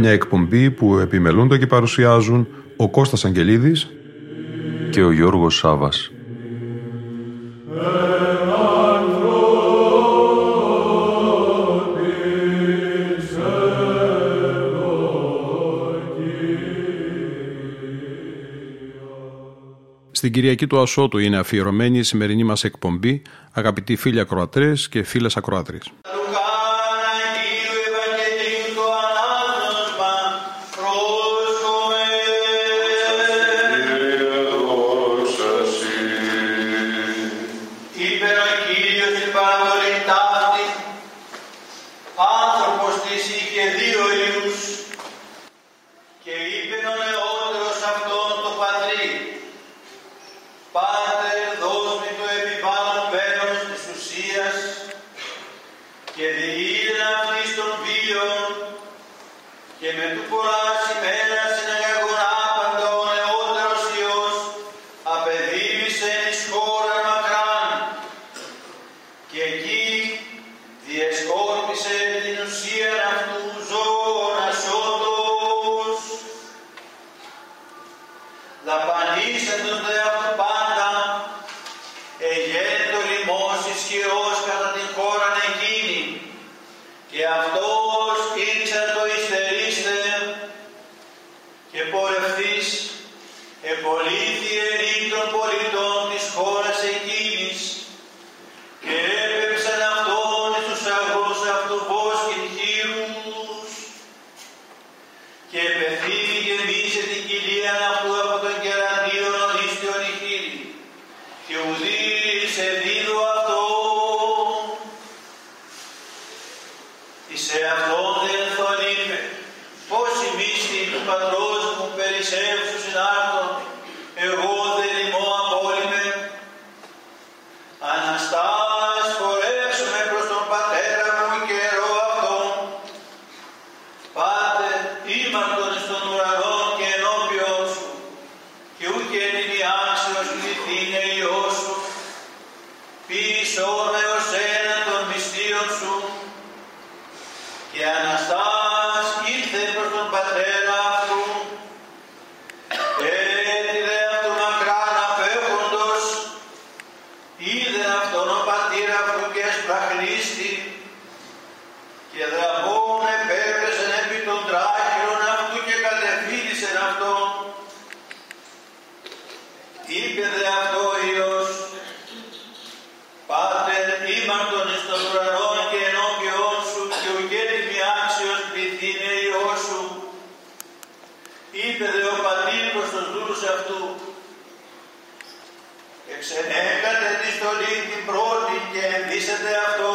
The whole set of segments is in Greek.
Μια εκπομπή που επιμελούνται και παρουσιάζουν ο Κώστας Αγγελίδης και ο Γιώργος Σάβας. Στην Κυριακή του Ασώτου είναι αφιερωμένη η σημερινή μας εκπομπή, αγαπητοί φίλοι ακροατρές και φίλες ακροάτρες. Ο ου πατήρ αυτού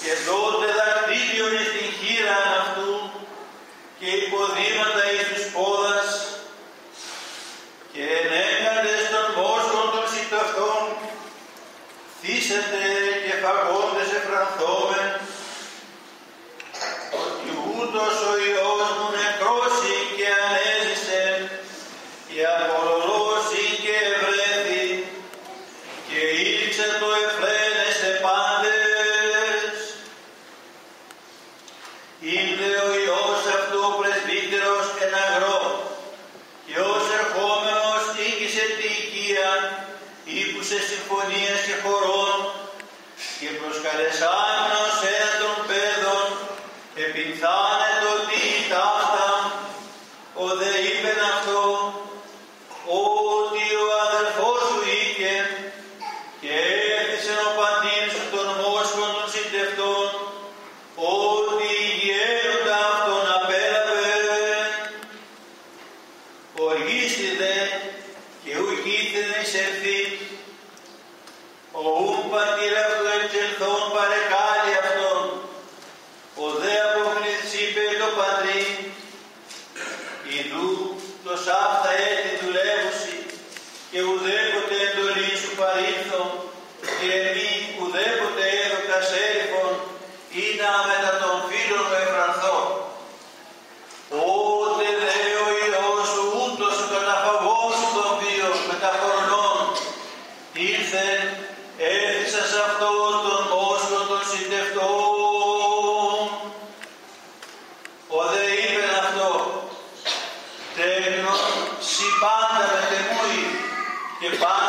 εξελθόν παρεκάλει your.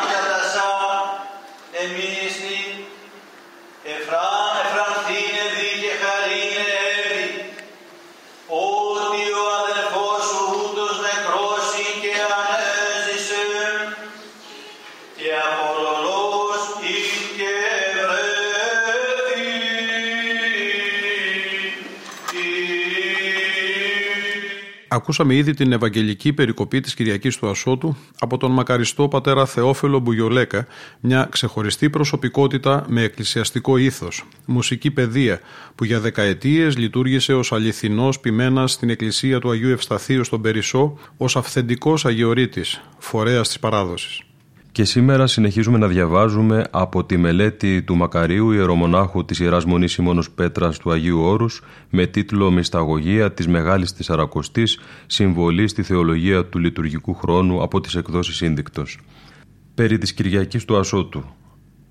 Ακούσαμε ήδη την Ευαγγελική περικοπή της Κυριακής του Ασώτου από τον μακαριστό πατέρα Θεόφελο Μπουγιολέκα, μια ξεχωριστή προσωπικότητα με εκκλησιαστικό ήθος, μουσική παιδεία που για δεκαετίες λειτουργήσε ως αληθινός ποιμένας στην εκκλησία του Αγίου Ευσταθείου στον Περισσό ως αυθεντικός αγιορείτης, φορέας της παράδοσης. Και σήμερα συνεχίζουμε να διαβάζουμε από τη μελέτη του Μακαρίου Ιερομονάχου της Ιεράς Μονής Σιμώνος Πέτρας του Αγίου Όρους με τίτλο «Μυσταγωγία της Μεγάλης Τεσσαρακοστής, συμβολή στη θεολογία του λειτουργικού χρόνου από τις εκδόσεις Σύνδικτος». Περί της Κυριακής του Ασώτου.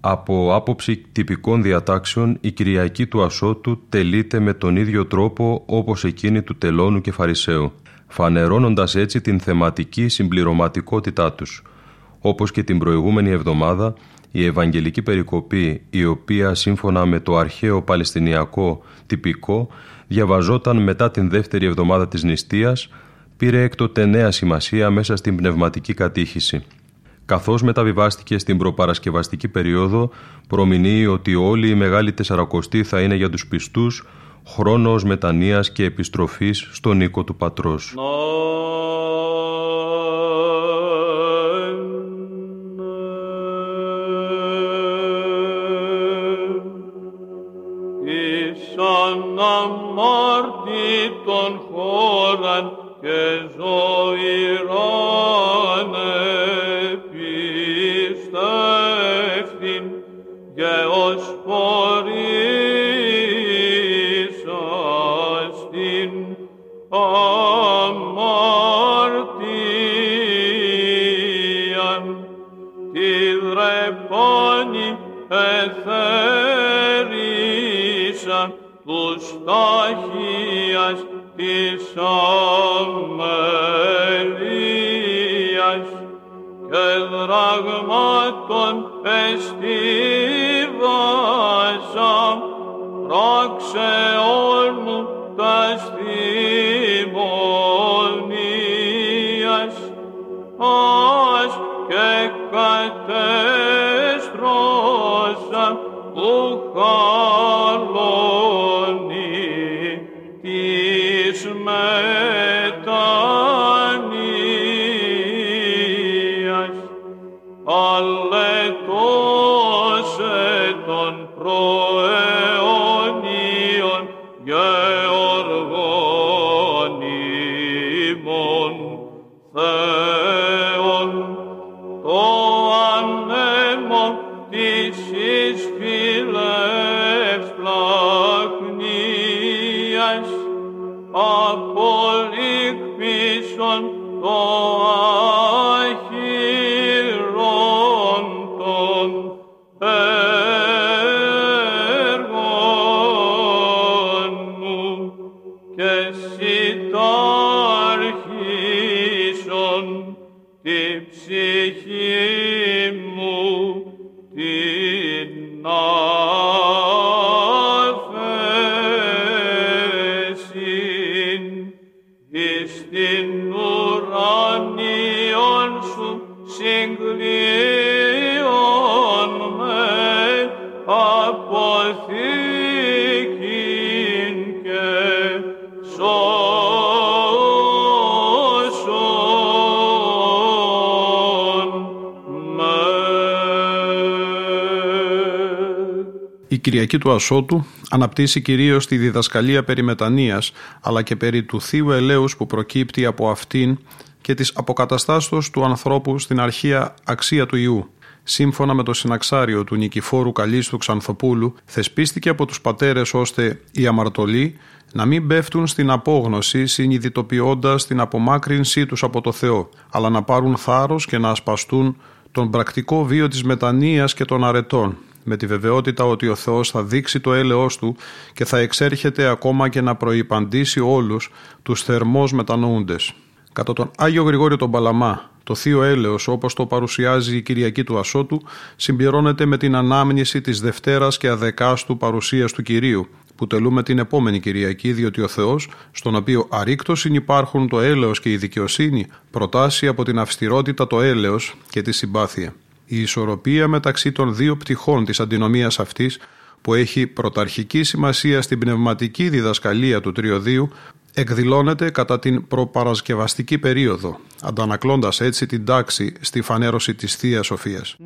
Από άποψη τυπικών διατάξεων, η Κυριακή του Ασώτου τελείται με τον ίδιο τρόπο όπως εκείνη του Τελώνου και Φαρισαίου, φανερώνοντας έτσι την θεματική συμπληρωματικότητά τους – όπως και την προηγούμενη εβδομάδα, η Ευαγγελική Περικοπή, η οποία σύμφωνα με το αρχαίο Παλαιστινιακό τυπικό διαβαζόταν μετά την δεύτερη εβδομάδα της νηστείας, πήρε έκτοτε νέα σημασία μέσα στην πνευματική κατήχηση. Καθώς μεταβιβάστηκε στην προπαρασκευαστική περίοδο, προμηνύει ότι όλη η Μεγάλη Τεσσαρακοστή θα είναι για τους πιστούς χρόνος μετανοίας και επιστροφής στον οίκο του Πατρός. Αμάρτητον χώραν και ζωηράν Κυριακή του Ασώτου αναπτύσσει κυρίως τη διδασκαλία περί μετανοίας, αλλά και περί του θείου ελέους που προκύπτει από αυτήν και της αποκαταστάσεως του ανθρώπου στην αρχαία αξία του Ιού. σύμφωνα με το συναξάριο του Νικηφόρου Καλίστου Ξανθοπούλου, θεσπίστηκε από τους πατέρες ώστε οι αμαρτωλοί να μην πέφτουν στην απόγνωση συνειδητοποιώντας την απομάκρυνσή τους από το Θεό, αλλά να πάρουν θάρρος και να ασπαστούν τον πρακτικό βίο της μετανοίας και των αρετών, με τη βεβαιότητα ότι ο Θεός θα δείξει το έλεος Του και θα εξέρχεται ακόμα και να προϋπαντήσει όλους τους θερμός μετανοούντες. Κατά τον Άγιο Γρηγόριο τον Παλαμά, το Θείο Έλεος όπως το παρουσιάζει η Κυριακή του Ασώτου συμπληρώνεται με την ανάμνηση της Δευτέρας και Αδεκάστου παρουσίας του Κυρίου που τελούμε την επόμενη Κυριακή διότι ο Θεός στον οποίο αρρήκτος υπάρχουν το έλεος και η δικαιοσύνη προτάσει από την αυστηρότητα το έλεος και τη συμπάθεια. Η ισορροπία μεταξύ των δύο πτυχών της αντινομίας αυτής που έχει πρωταρχική σημασία στην πνευματική διδασκαλία του τριωδίου εκδηλώνεται κατά την προπαρασκευαστική περίοδο, αντανακλώντας έτσι την τάξη στη φανέρωση της Θείας Σοφίας.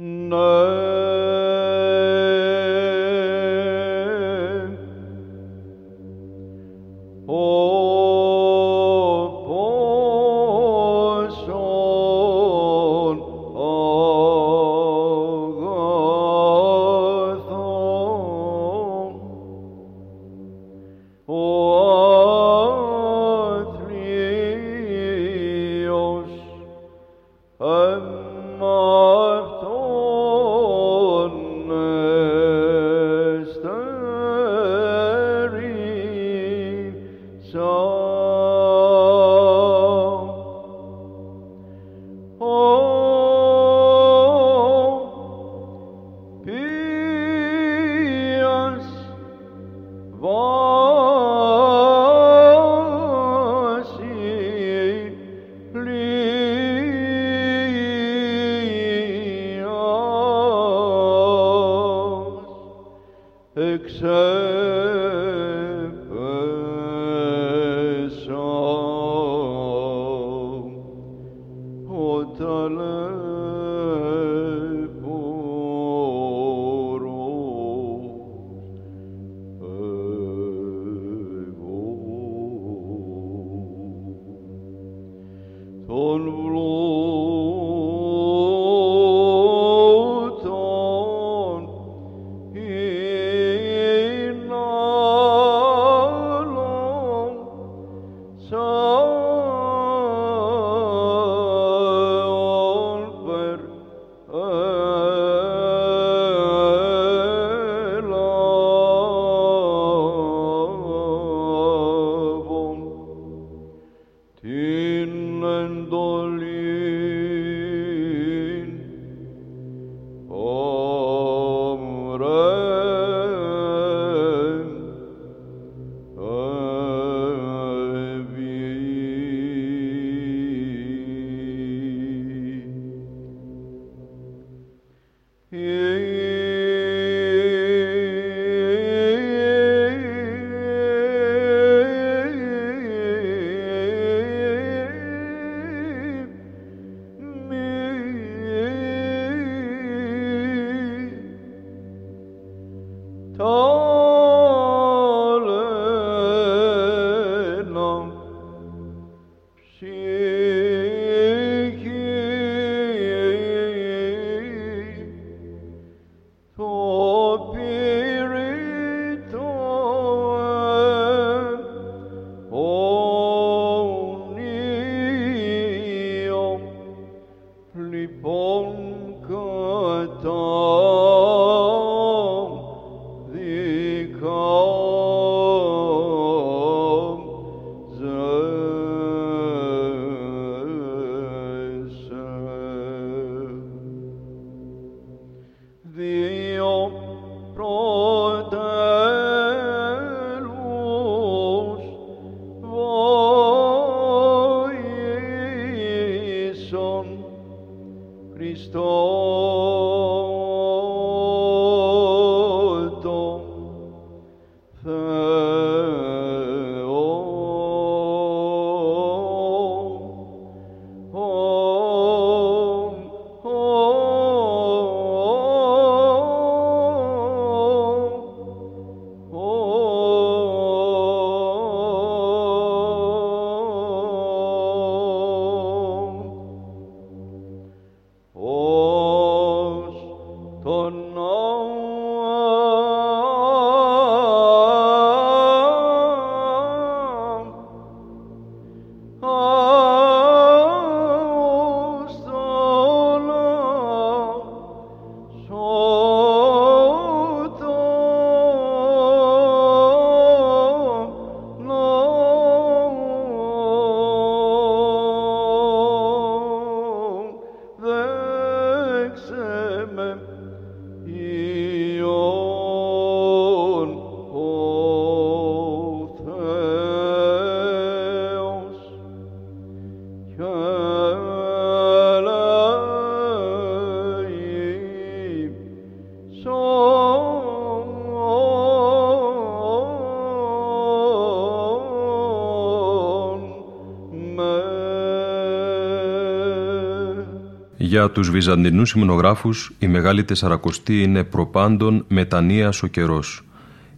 Για τους Βυζαντινούς υμνογράφους η Μεγάλη Τεσσαρακοστή είναι προπάντων μετανοίας ο καιρός.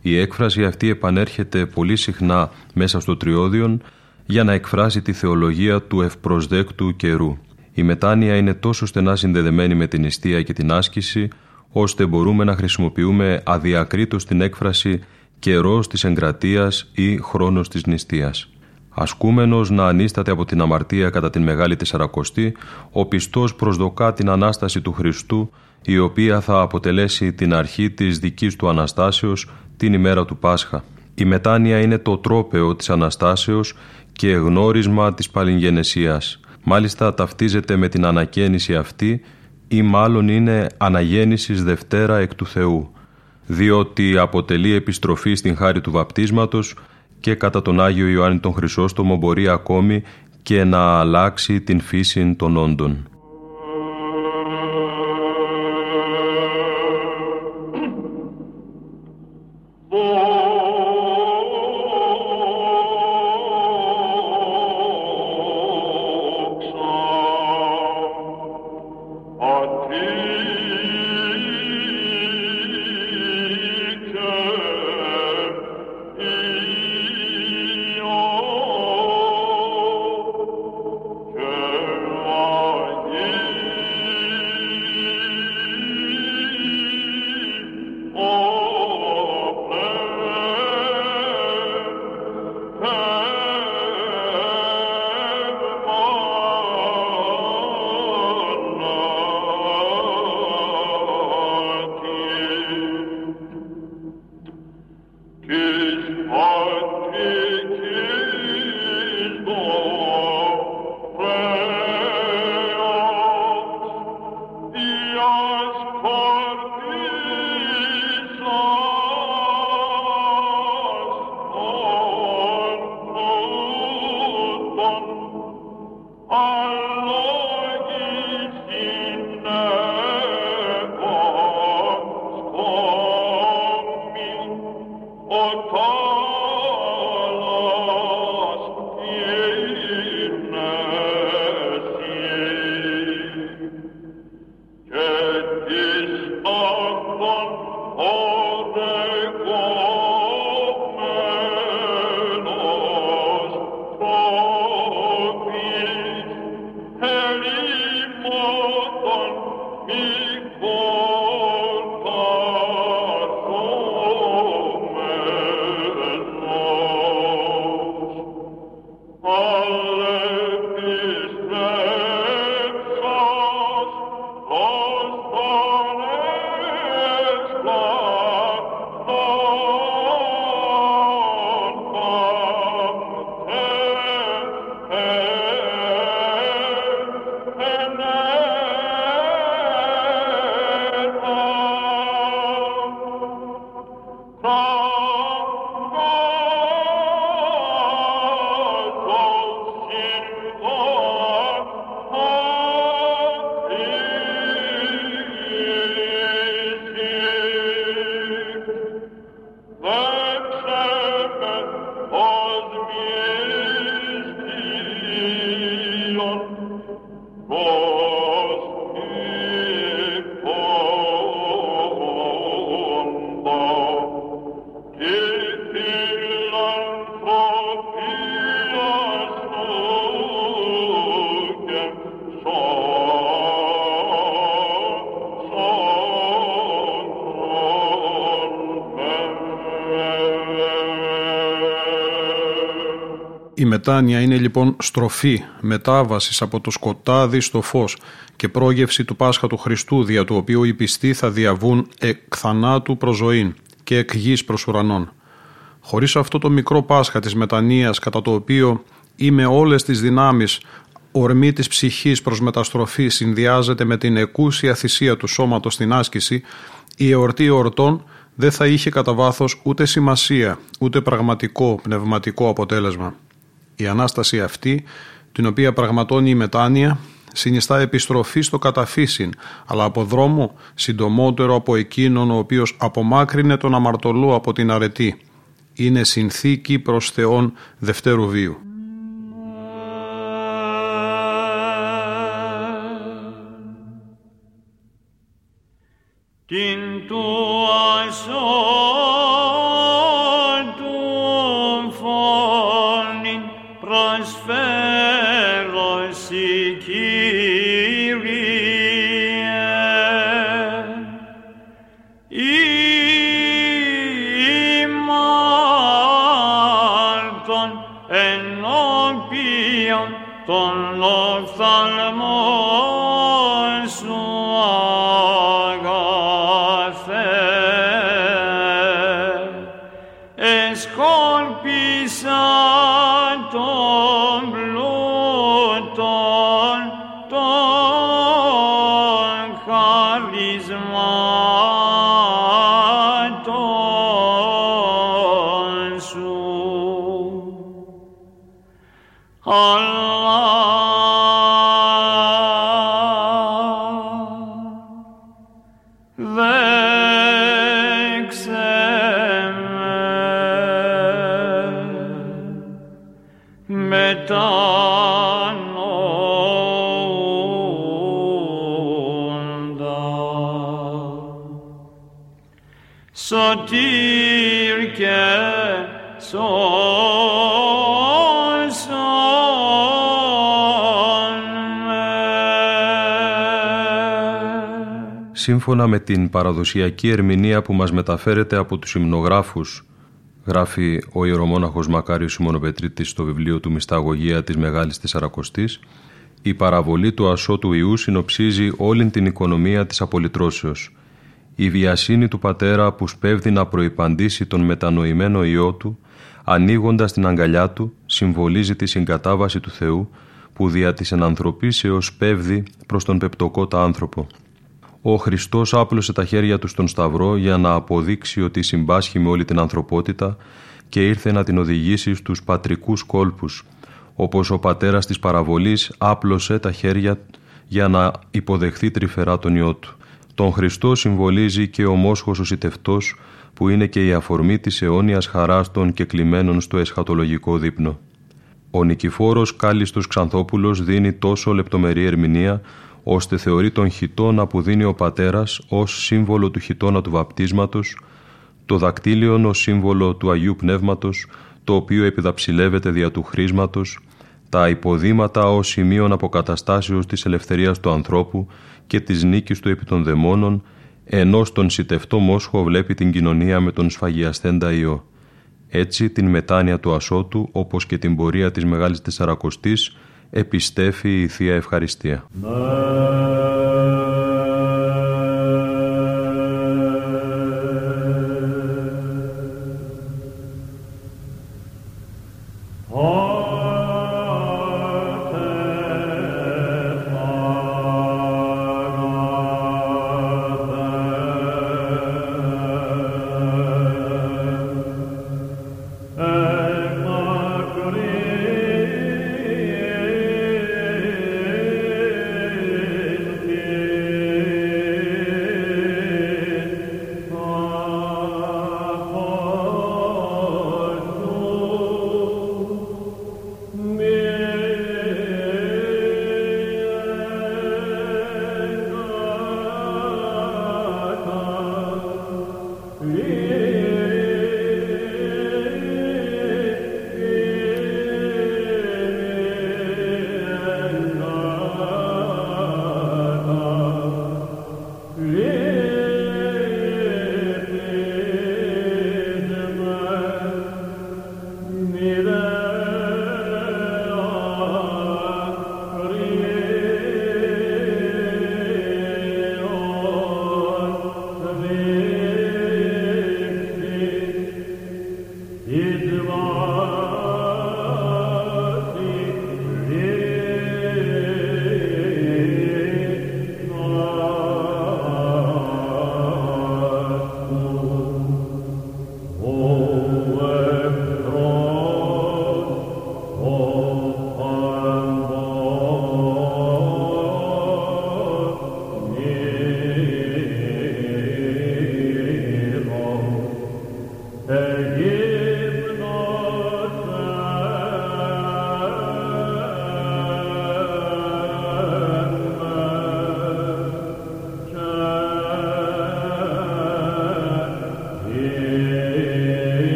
Η έκφραση αυτή επανέρχεται πολύ συχνά μέσα στο τριώδιον για να εκφράσει τη θεολογία του ευπροσδέκτου καιρού. Η μετάνοια είναι τόσο στενά συνδεδεμένη με την νηστεία και την άσκηση, ώστε μπορούμε να χρησιμοποιούμε αδιακρίτως την έκφραση «καιρός της εγκρατείας» ή «χρόνος της νηστείας». Ασκούμενος να ανίσταται από την αμαρτία κατά την Μεγάλη Τεσσαρακοστή, ο πιστός προσδοκά την Ανάσταση του Χριστού, η οποία θα αποτελέσει την αρχή της δικής του Αναστάσεως την ημέρα του Πάσχα. Η μετάνοια είναι το τρόπεο της Αναστάσεως και γνώρισμα της παλιγενεσίας. Μάλιστα ταυτίζεται με την ανακαίνιση αυτή ή μάλλον είναι αναγέννησης Δευτέρα εκ του Θεού, διότι αποτελεί επιστροφή στην χάρη του βαπτίσματος και κατά τον Άγιο Ιωάννη τον Χρυσόστομο μπορεί ακόμη και να αλλάξει την φύση των όντων. Μετάνοια είναι λοιπόν στροφή, μετάβασης από το σκοτάδι στο φως και πρόγευση του Πάσχα του Χριστού, δια του οποίου οι πιστοί θα διαβούν εκ θανάτου προς ζωήν και εκ γης προς ουρανών. Χωρίς αυτό το μικρό Πάσχα της μετανοίας, κατά το οποίο είμαι όλες τις δυνάμεις ορμή της ψυχής προς μεταστροφή συνδυάζεται με την εκούσια θυσία του σώματος στην άσκηση, η εορτή εορτών δεν θα είχε κατά βάθος ούτε σημασία, ούτε πραγματικό πνευματικό αποτέλεσμα. Η Ανάσταση αυτή, την οποία πραγματώνει η μετάνοια, συνιστά επιστροφή στο καταφύσιν, αλλά από δρόμο συντομότερο από εκείνον ο οποίος απομάκρυνε τον αμαρτωλό από την αρετή. Είναι συνθήκη προς Θεόν δευτέρου βίου. Σύμφωνα με την παραδοσιακή ερμηνεία που μας μεταφέρεται από τους υμνογράφους, γράφει ο ιερομόναχος Μακάριος Σιμωνοπετρίτης στο βιβλίο του «Μυσταγωγία της Μεγάλης Τεσσαρακοστής», η παραβολή του ασώτου Ιού συνοψίζει όλη την οικονομία της απολυτρώσεως. Η βιασύνη του πατέρα που σπέβδει να προϋπαντήσει τον μετανοημένο Υιό του, ανοίγοντας την αγκαλιά του, συμβολίζει τη συγκατάβαση του Θεού, που δια της ενανθρωπίσεως σπέβδει προς τον πεπτοκότα άνθρωπο. Ο Χριστός άπλωσε τα χέρια του στον Σταυρό για να αποδείξει ότι συμπάσχει με όλη την ανθρωπότητα και ήρθε να την οδηγήσει στους πατρικούς κόλπους, όπως ο πατέρας της παραβολής άπλωσε τα χέρια για να υποδεχθεί τρυφερά τον Υιό του. Τον Χριστό συμβολίζει και ο μόσχος ο σιτευτός, που είναι και η αφορμή της αιώνιας χαράς των κεκλειμένων στο εσχατολογικό δείπνο. Ο Νικηφόρος Κάλιστος Ξανθόπουλος δίνει τόσο λεπτομερή ερμηνεία ώστε θεωρεί τον χιτώνα που δίνει ο πατέρας ως σύμβολο του χιτώνα του βαπτίσματος, το δακτύλιον ως σύμβολο του Αγίου Πνεύματος, το οποίο επιδαψιλεύεται δια του χρήσματος, τα υποδήματα ως σημείων αποκαταστάσεως της ελευθερίας του ανθρώπου και της νίκης του επί των δαιμόνων, ενώ στον σιτευτό Μόσχο βλέπει την κοινωνία με τον σφαγιαστέντα Υιό. Έτσι την μετάνοια του ασώτου, όπως και την πορεία της Μεγάλης Τεσσαρακοστής, επιστέφει η Θεία Ευχαριστία.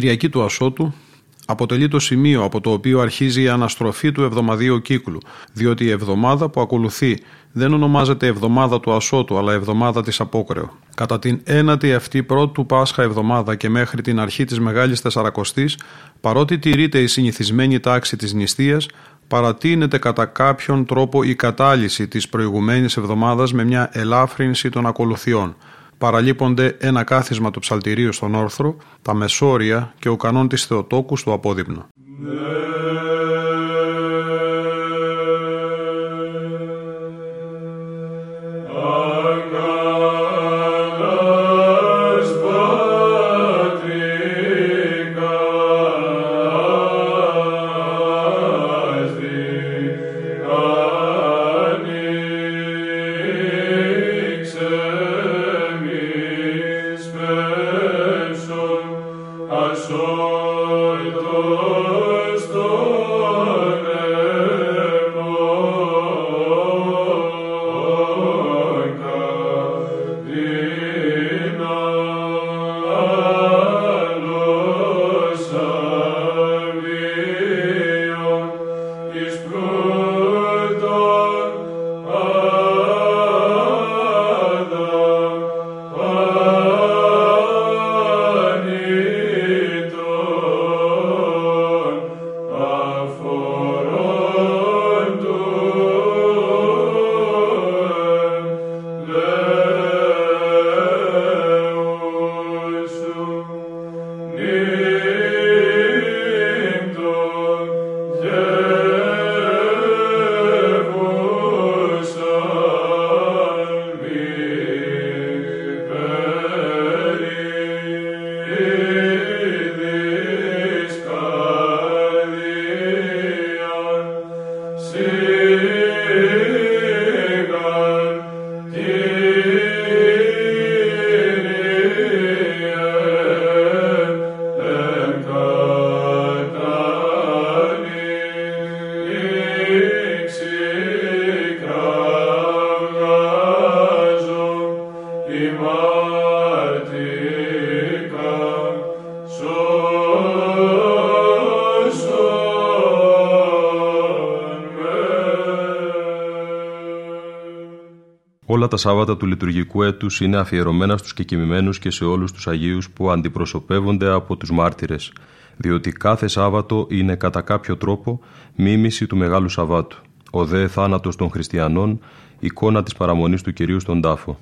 Κυριακή του Ασώτου αποτελεί το σημείο από το οποίο αρχίζει η αναστροφή του εβδομαδίου κύκλου, διότι η εβδομάδα που ακολουθεί δεν ονομάζεται εβδομάδα του Ασώτου, αλλά εβδομάδα της Απόκρεο. Κατά την ένατη αυτή πρώτου Πάσχα εβδομάδα και μέχρι την αρχή της Μεγάλης Τεσσαρακοστής, παρότι τηρείται η συνηθισμένη τάξη της νηστείας, παρατείνεται κατά κάποιον τρόπο η κατάλυση της προηγουμένης εβδομάδας με μια ελάφρυνση των ακολουθιών. Παραλείπονται ένα κάθισμα του ψαλτηρίου στον όρθρο, τα μεσόρια και ο κανόν της Θεοτόκου στο απόδειμνο. Τα Σάββατα του λειτουργικού έτους είναι αφιερωμένα στους κεκοιμημένους και σε όλους τους Αγίους που αντιπροσωπεύονται από τους μάρτυρες, διότι κάθε Σάββατο είναι κατά κάποιο τρόπο μίμηση του Μεγάλου Σαββάτου. Ο δε θάνατος των χριστιανών, εικόνα της παραμονής του Κυρίου στον τάφο.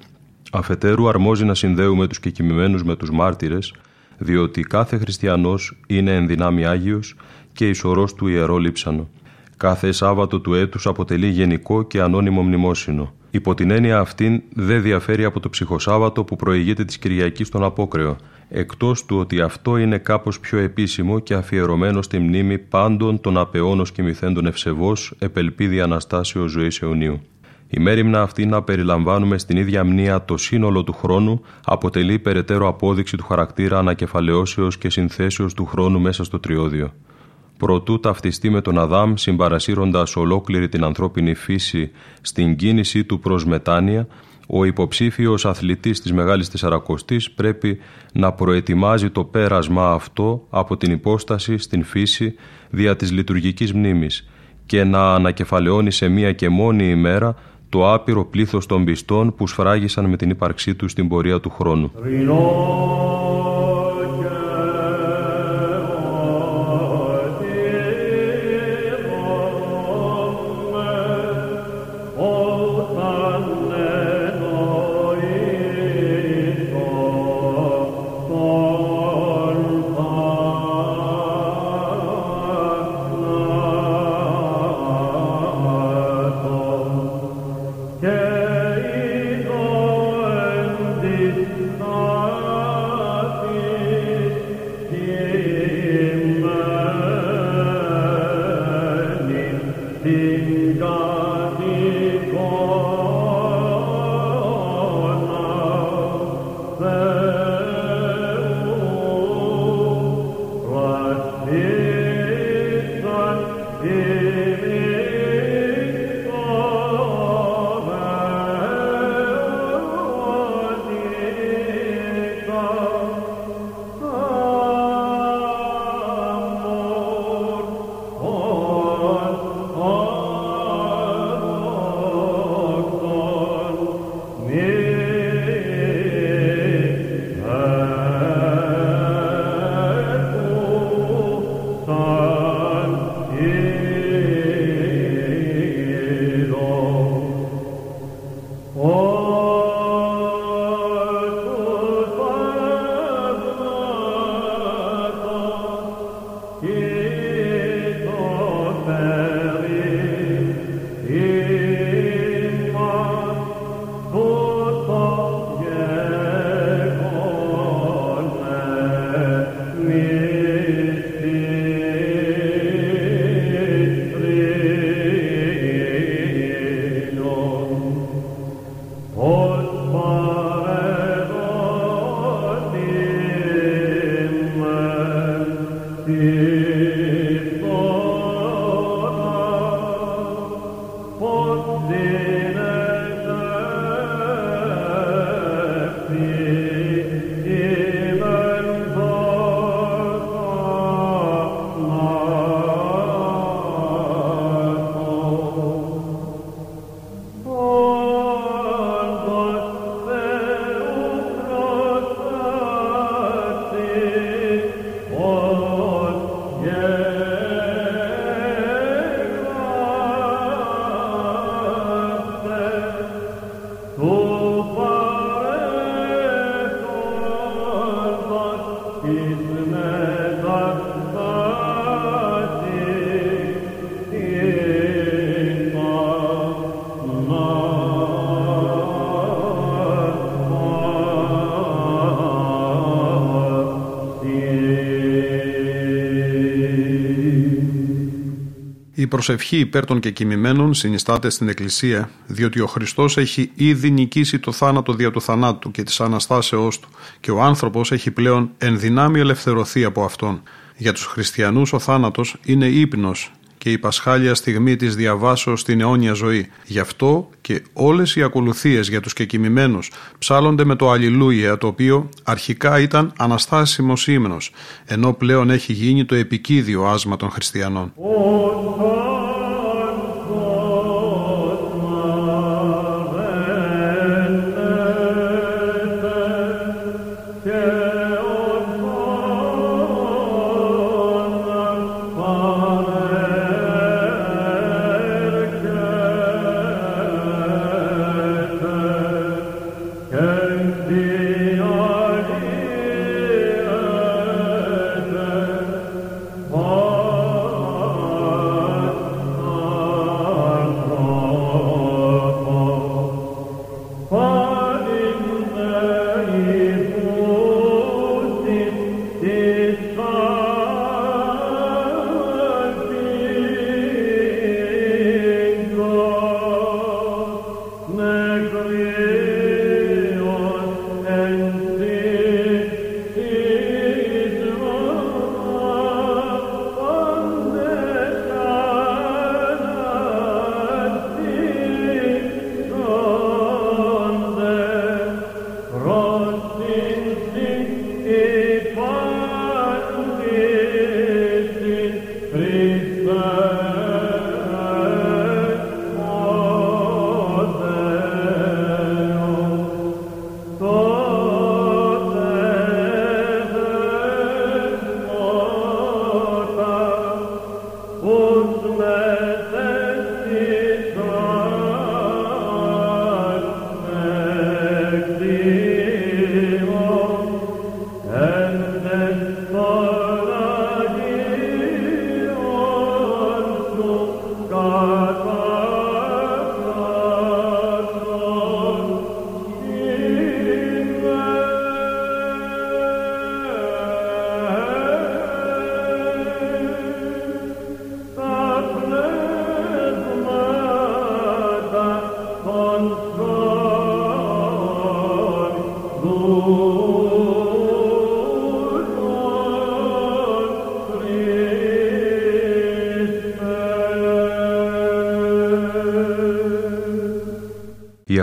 Αφετέρου αρμόζει να συνδέουμε τους κεκοιμημένους με τους μάρτυρες, διότι κάθε χριστιανός είναι εν δυνάμει Άγιος και ισορός του Ιερό Λείψανο. Κάθε Σάββατο του έτους αποτελεί γενικό και ανώνυμο μνημόσυνο. Υπό την έννοια αυτήν δεν διαφέρει από το ψυχοσάββατο που προηγείται της Κυριακής στον Απόκρεο, εκτός του ότι αυτό είναι κάπως πιο επίσημο και αφιερωμένο στη μνήμη πάντων των απεώνος και μυθέντων ευσεβώς επελπίδη Αναστάσεως ζωής αιωνίου. Η μέρημνα αυτή να περιλαμβάνουμε στην ίδια μνήα το σύνολο του χρόνου αποτελεί περαιτέρω απόδειξη του χαρακτήρα ανακεφαλαιώσεως και συνθέσεως του χρόνου μέσα στο τριώδιο προτού ταυτιστεί με τον Αδάμ συμπαρασύροντας ολόκληρη την ανθρώπινη φύση στην κίνησή του προς μετάνοια, ο υποψήφιος αθλητής της Μεγάλης Τεσσαρακοστής πρέπει να προετοιμάζει το πέρασμα αυτό από την υπόσταση στην φύση δια της λειτουργικής μνήμης και να ανακεφαλαιώνει σε μία και μόνη ημέρα το άπειρο πλήθος των πιστών που σφράγισαν με την ύπαρξή του στην πορεία του χρόνου. Η προσευχή υπέρ των και κοιμημένων συνιστάται στην Εκκλησία, διότι ο Χριστός έχει ήδη νικήσει το θάνατο δια του θανάτου και της αναστάσεώς του, και ο άνθρωπος έχει πλέον εν δυνάμει ελευθερωθεί από αυτόν. Για τους χριστιανούς ο θάνατος είναι ύπνος και η πασχάλια στιγμή της διαβάσεως στην αιώνια ζωή. Γι' αυτό και όλες οι ακολουθίες για τους κεκοιμημένους ψάλλονται με το Αλληλούια το οποίο αρχικά ήταν αναστάσιμος ύμνος ενώ πλέον έχει γίνει το επικίδιο άσμα των χριστιανών. Η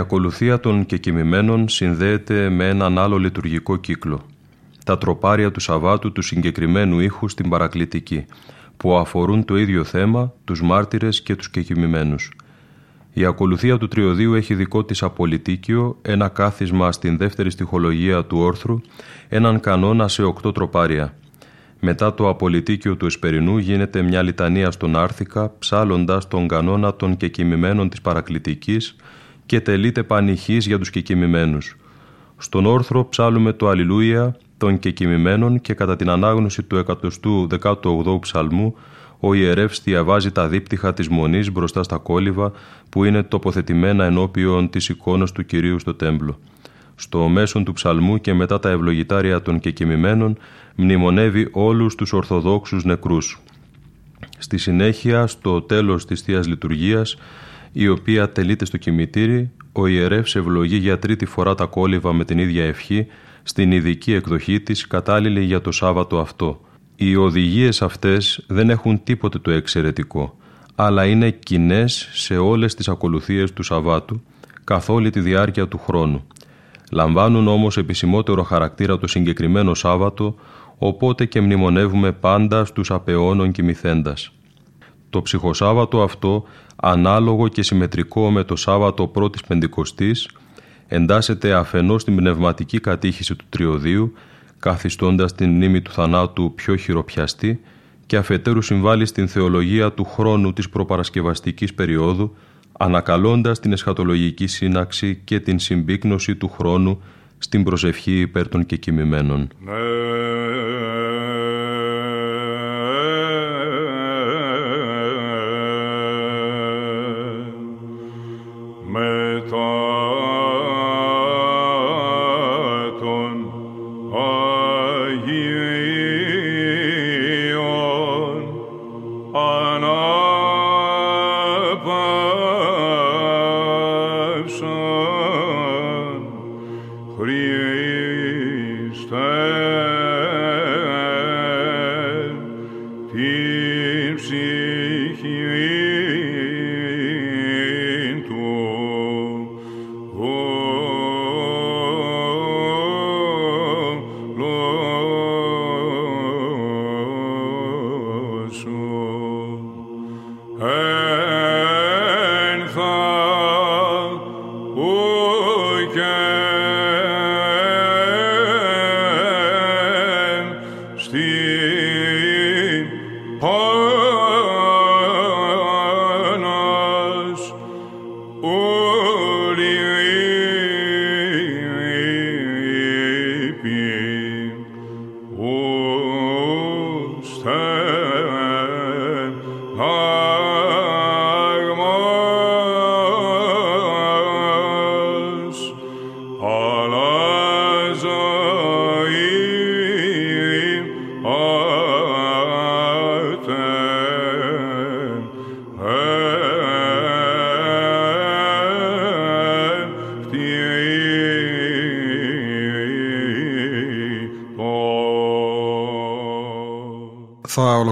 ακολουθία των κεκοιμημένων συνδέεται με έναν άλλο λειτουργικό κύκλο. Τα τροπάρια του Σαββάτου του συγκεκριμένου ήχου στην παρακλητική, που αφορούν το ίδιο θέμα, τους μάρτυρες και τους κεκοιμημένους. Η ακολουθία του τριωδίου έχει δικό της απολυτίκιο, ένα κάθισμα στην δεύτερη στοιχολογία του όρθρου, έναν κανόνα σε οκτώ τροπάρια. Μετά το απολυτίκιο του Εσπερινού γίνεται μια λιτανία στον Άρθικα, ψάλλοντας τον κανόνα των κεκοιμημένων της παρακλητικής, και τελείται πανηχής για τους κεκοιμημένους. Στον όρθρο ψάλουμε το Αλληλούια των κεκοιμημένων και κατά την ανάγνωση του 118ου ψαλμού ο ιερεύς διαβάζει τα δίπτυχα της Μονής μπροστά στα κόλληβα που είναι τοποθετημένα ενώπιον της εικόνας του Κυρίου στο τέμπλο. Στο μέσον του ψαλμού και μετά τα ευλογητάρια των κεκοιμημένων μνημονεύει όλους τους Ορθοδόξους νεκρούς. Στη συνέχεια, στο τέλος της Θείας Λειτουργίας, η οποία τελείται στο κημητήρι, ο ιερεύς ευλογεί για τρίτη φορά τα κόλληβα με την ίδια ευχή στην ειδική εκδοχή της κατάλληλη για το Σάββατο αυτό. Οι οδηγίες αυτές δεν έχουν τίποτε το εξαιρετικό, αλλά είναι κοινές σε όλες τις ακολουθίες του Σαββάτου καθ' όλη τη διάρκεια του χρόνου. Λαμβάνουν όμως επισημότερο χαρακτήρα το συγκεκριμένο Σάββατο, οπότε και μνημονεύουμε πάντα στους απεώνων κοιμηθέντας. Το ψυχοσάββατο αυτό ανάλογο και συμμετρικό με το Σάββατο πρώτης Πεντηκοστής, εντάσσεται αφενός στην πνευματική κατήχηση του Τριωδίου, καθιστώντας την μνήμη του θανάτου πιο χειροπιαστή και αφετέρου συμβάλλει στην θεολογία του χρόνου της προπαρασκευαστικής περίοδου, ανακαλώντας την εσχατολογική σύναξη και την συμπίκνωση του χρόνου στην προσευχή υπέρ των κεκοιμημένων. Ναι.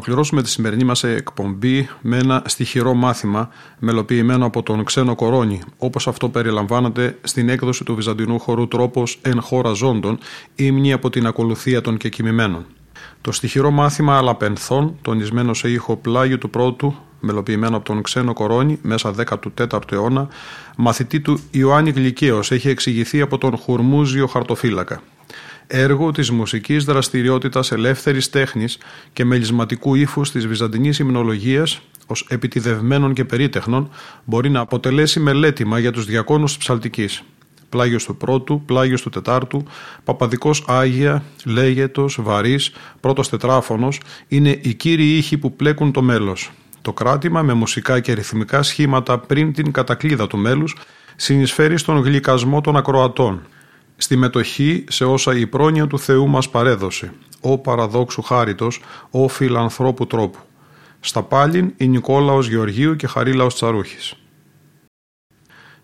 Ολοκληρώσουμε τη σημερινή μας εκπομπή με ένα στοιχειρό μάθημα μελοποιημένο από τον ξένο Κορώνη, όπως αυτό περιλαμβάνεται στην έκδοση του βυζαντινού χορού τρόπος «Εν χώρα ζώντων» ύμνη από την ακολουθία των κεκοιμημένων. Το στοιχειρό μάθημα Αλαπενθών, τονισμένο σε ήχο πλάγιου του πρώτου, μελοποιημένο από τον ξένο Κορώνη, μέσα 14ο αιώνα, μαθητή του Ιωάννη Γλυκαίος, έχει εξηγηθεί από τον Χουρμούζιο Χαρτοφύλακα έργο της μουσικής δραστηριότητας ελεύθερης τέχνης και μελισματικού ύφους της βυζαντινής υμνολογίας ως επιτιδευμένων και περίτεχνων μπορεί να αποτελέσει μελέτημα για τους διακόνους της ψαλτικής. Πλάγιος του πρώτου, πλάγιος του τετάρτου, παπαδικός Άγια, λέγετος, βαρύς, πρώτος τετράφωνος είναι οι κύριοι ήχοι που πλέκουν το μέλος. Το κράτημα με μουσικά και ρυθμικά σχήματα πριν την κατακλίδα του μέλους συνεισφέρει στον γλυκασμό των ακροατών, στη μετοχή σε όσα η πρόνοια του Θεού μας παρέδωσε, ο παραδόξου χάριτος, ο φιλανθρώπου τρόπου. Στα πάλιν η Νικόλαος Γεωργίου και Χαρίλαος Τσαρούχης.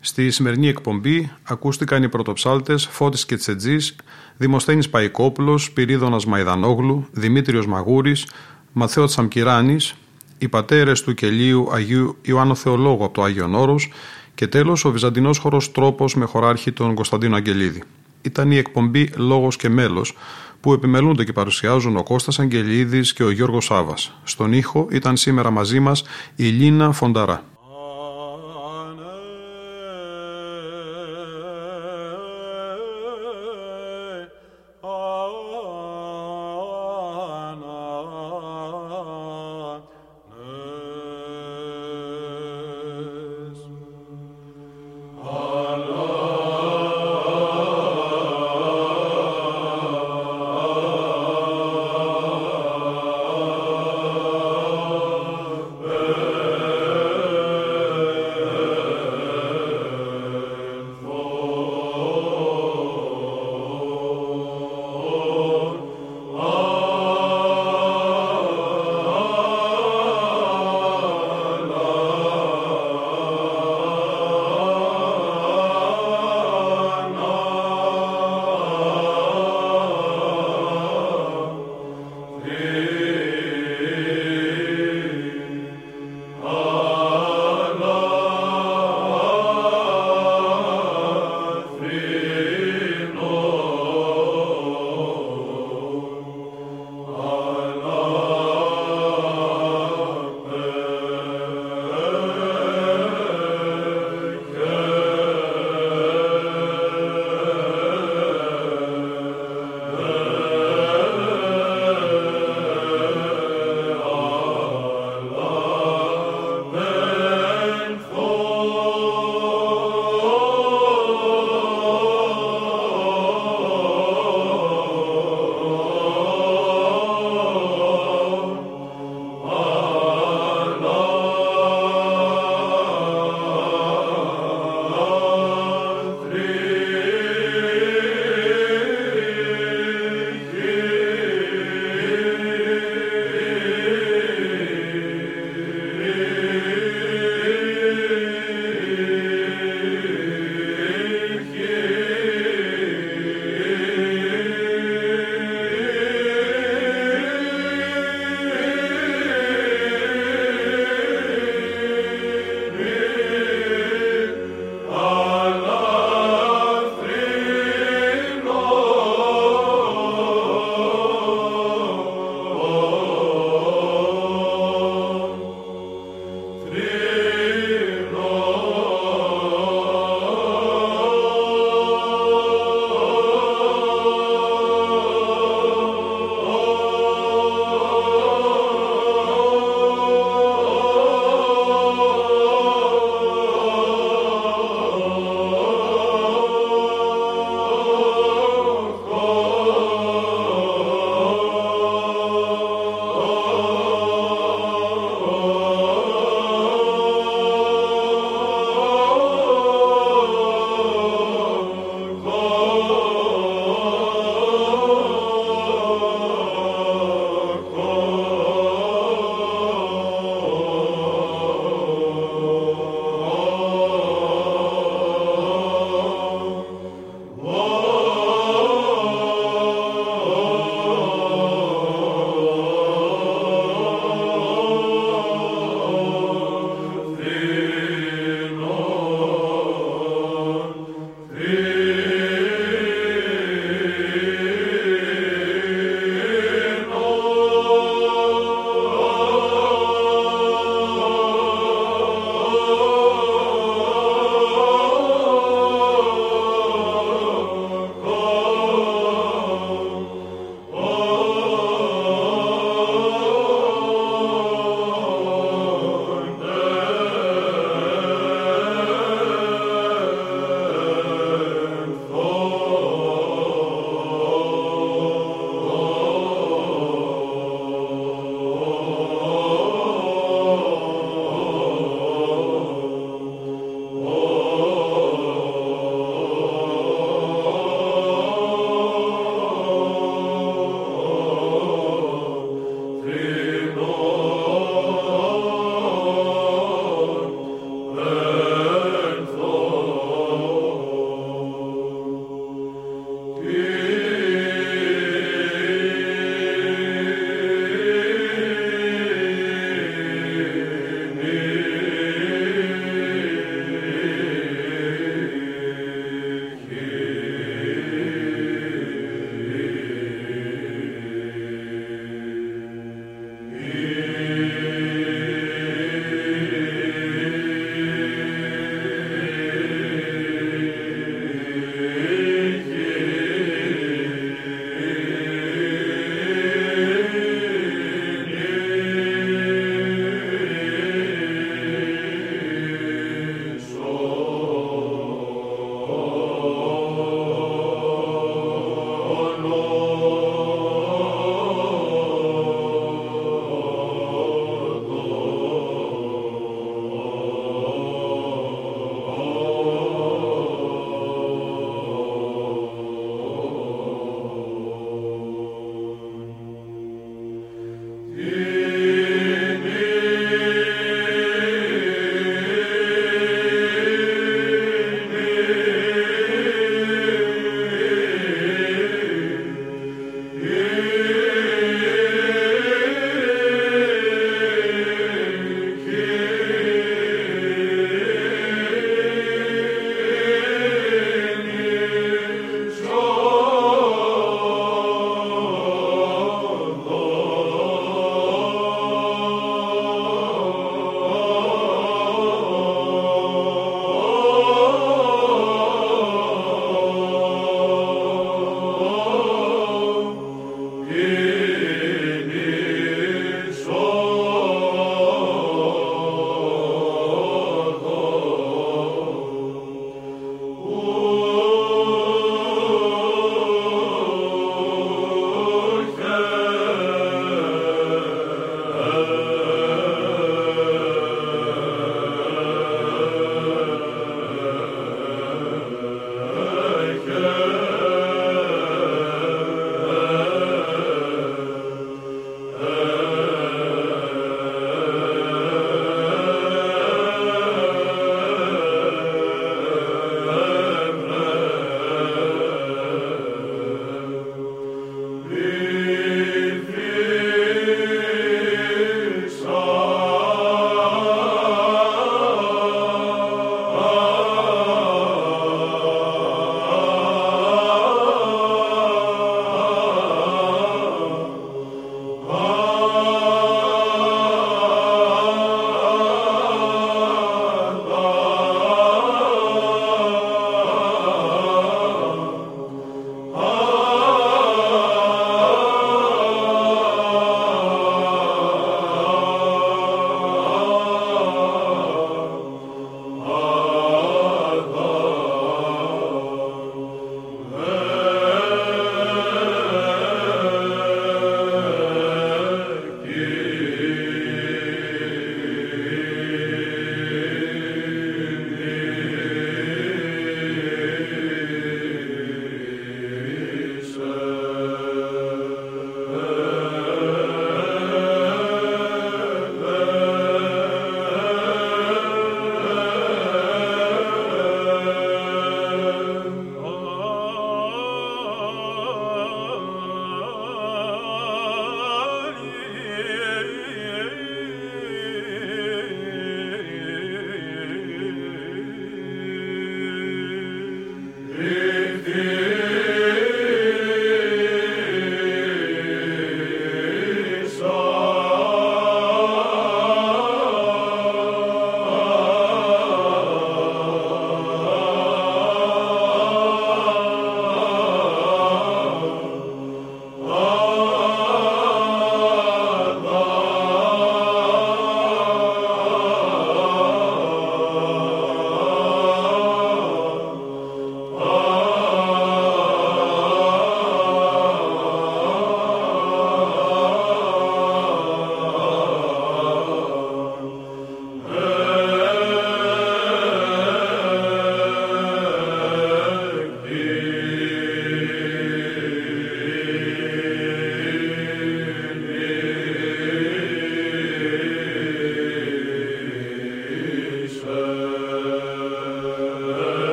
Στη σημερινή εκπομπή ακούστηκαν οι πρωτοψάλτες Φώτης και Τσετζής, Δημοσθένης Παϊκόπουλος, Πυρίδωνας Μαϊδανόγλου, Δημήτριος Μαγούρης, Μαθαίο Τσαμκυράνης, οι πατέρες του κελίου Αγίου Ιωάννου Θεολόγου από το Άγιον Όρος και τέλος ο Βυζαντινός χορός Τρόπος με χωράρχη τον Κωνσταντίνο Αγγελίδη ήταν η εκπομπή «Λόγος και μέλος» που επιμελούνται και παρουσιάζουν ο Κώστας Αγγελίδης και ο Γιώργος Σάβας. Στον ήχο ήταν σήμερα μαζί μας η Λίνα Φονταρά.